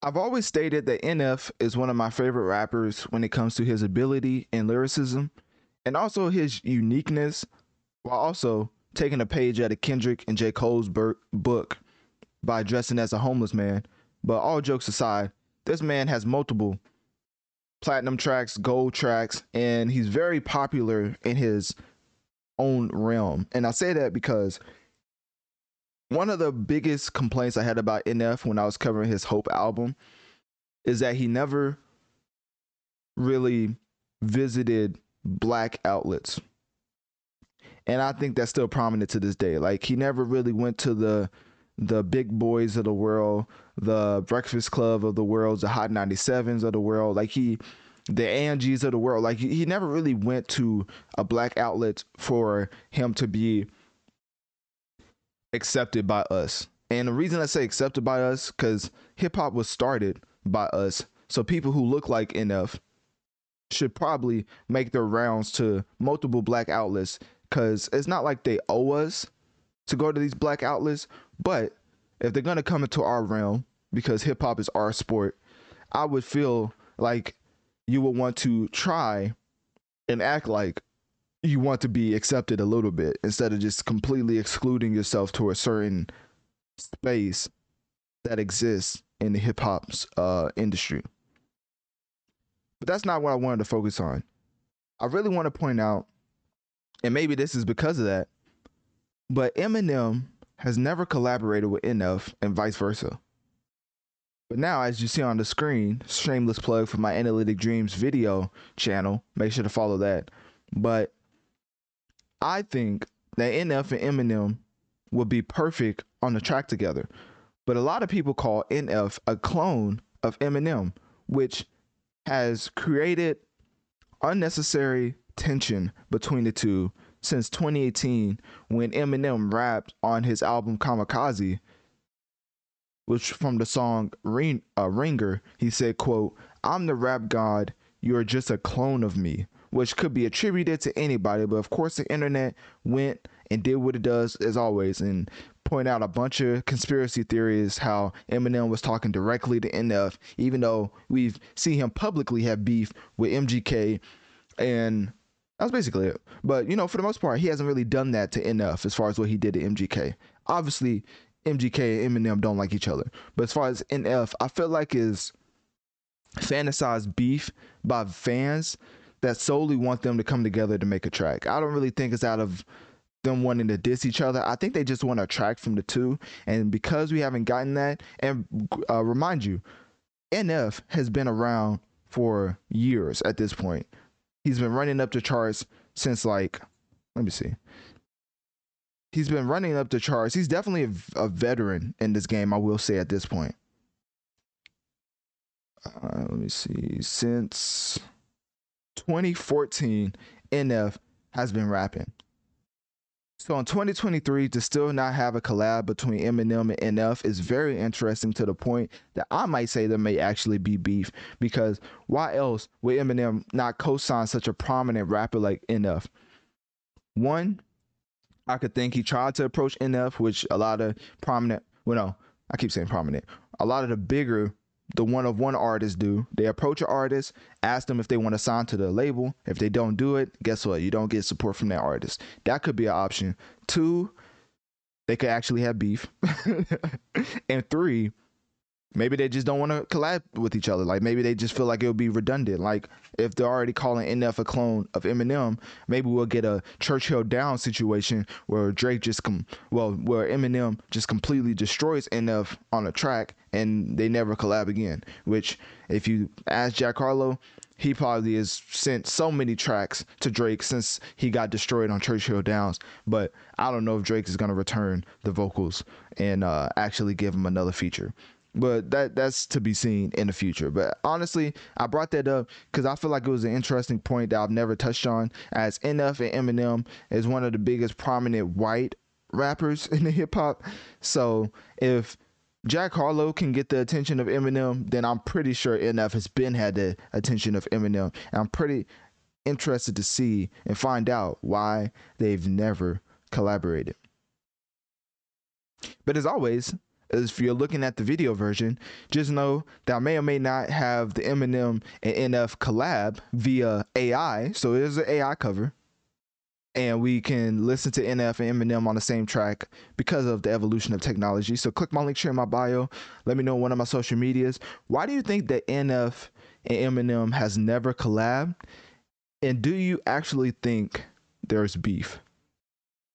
I've always stated that NF is one of my favorite rappers when it comes to his ability and lyricism and also his uniqueness while also taking a page out of Kendrick and J. Cole's book by dressing as a homeless man. But all jokes aside, this man has multiple platinum tracks, gold tracks, and he's very popular in his own realm. And I say that because one of the biggest complaints I had about NF when I was covering his Hope album is that he never really visited black outlets. And I think that's still prominent to this day. Like he never really went to the the big boys of the world, the Breakfast Club of the world, the Hot 97s of the world. Like he the Angies of the world. Like he, he never really went to a black outlet for him to be accepted by us. And the reason I say accepted by us, because hip hop was started by us. So people who look like NF should probably make their rounds to multiple black outlets because it's not like they owe us to go to these black outlets. But if they're gonna come into our realm, because hip hop is our sport, I would feel like you would want to try and act like you want to be accepted a little bit instead of just completely excluding yourself to a certain space that exists in the hip hop's uh, industry. But that's not what I wanted to focus on. I really want to point out, and maybe this is because of that, but Eminem has never collaborated with NF and vice versa. But now, as you see on the screen, shameless plug for my Analytic Dreamz video channel. Make sure to follow that. But I think that NF and Eminem would be perfect on the track together. But a lot of people call NF a clone of Eminem, which has created unnecessary tension between the two since 2018 when Eminem rapped on his album Kamikaze, which from the song Ring, uh, Ringer, he said, quote, I'm the rap god, you're just a clone of me which could be attributed to anybody. But of course, the internet went and did what it does as always and point out a bunch of conspiracy theories how Eminem was talking directly to NF, even though we've seen him publicly have beef with MGK and that's basically it. But you know, for the most part, he hasn't really done that to NF as far as what he did to MGK. Obviously, MGK and Eminem don't like each other. But as far as NF, I feel like is fantasized beef by fans that solely want them to come together to make a track. I don't really think it's out of them wanting to diss each other. I think they just want a track from the two. And because we haven't gotten that, and uh, remind you, NF has been around for years at this point. He's been running up the charts since like, let me see. He's been running up the charts. He's definitely a, a veteran in this game, I will say at this point. Uh, let me see. Since 2014, NF has been rapping. So in 2023, to still not have a collab between Eminem and NF is very interesting to the point that I might say there may actually be beef because why else would Eminem not co-sign such a prominent rapper like NF? One, I could think he tried to approach NF, which a lot of prominent, well, no, I keep saying prominent, a lot of the bigger the one of one artists do. They approach an artist, ask them if they want to sign to the label. If they don't do it, guess what? You don't get support from that artist. That could be an option. Two, they could actually have beef. and three, maybe they just don't want to collab with each other. Like maybe they just feel like it would be redundant. Like if they're already calling NF a clone of Eminem, maybe we'll get a Churchill Down situation where Drake just come well, where Eminem just completely destroys NF on a track and they never collab again. Which if you ask Jack Harlow, he probably has sent so many tracks to Drake since he got destroyed on Churchill Downs. But I don't know if Drake is gonna return the vocals and uh, actually give him another feature. But that that's to be seen in the future. But honestly, I brought that up because I feel like it was an interesting point that I've never touched on. As NF and Eminem is one of the biggest prominent white rappers in the hip hop, so if Jack Harlow can get the attention of Eminem, then I'm pretty sure NF has been had the attention of Eminem. And I'm pretty interested to see and find out why they've never collaborated. But as always, if you're looking at the video version, just know that I may or may not have the Eminem and NF collab via AI. So it is an AI cover. And we can listen to NF and Eminem on the same track because of the evolution of technology. So click my link share in my bio. Let me know one of my social medias. Why do you think that NF and Eminem has never collabed? And do you actually think there's beef?